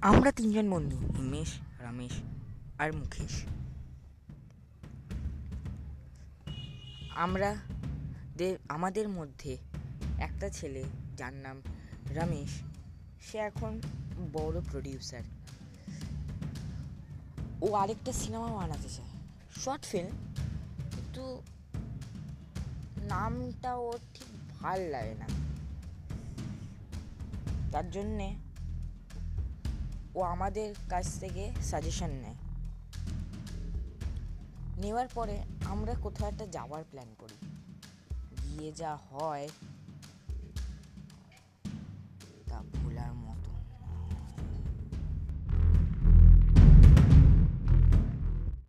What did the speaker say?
আমরা তিনজন বন্ধু। হিমেশ রমেশ আর মুকেশ। আমরা দের- আমাদের মধ্যে একটা ছেলে যার নাম রমেশ, সে এখন বড় প্রডিউসার ও আরেকটা সিনেমা বানাতে চায় শর্ট ফিল্ম কিন্তু নামটা ওর ঠিক ভালো লাগে না। তার জন্যে ও আমাদের কাছ থেকে সাজেশন নেয়। নেওয়ার পরে আমরা কোথাও একটা যাওয়ার প্ল্যান করি। গিয়ে যা হয়, তা ভোলার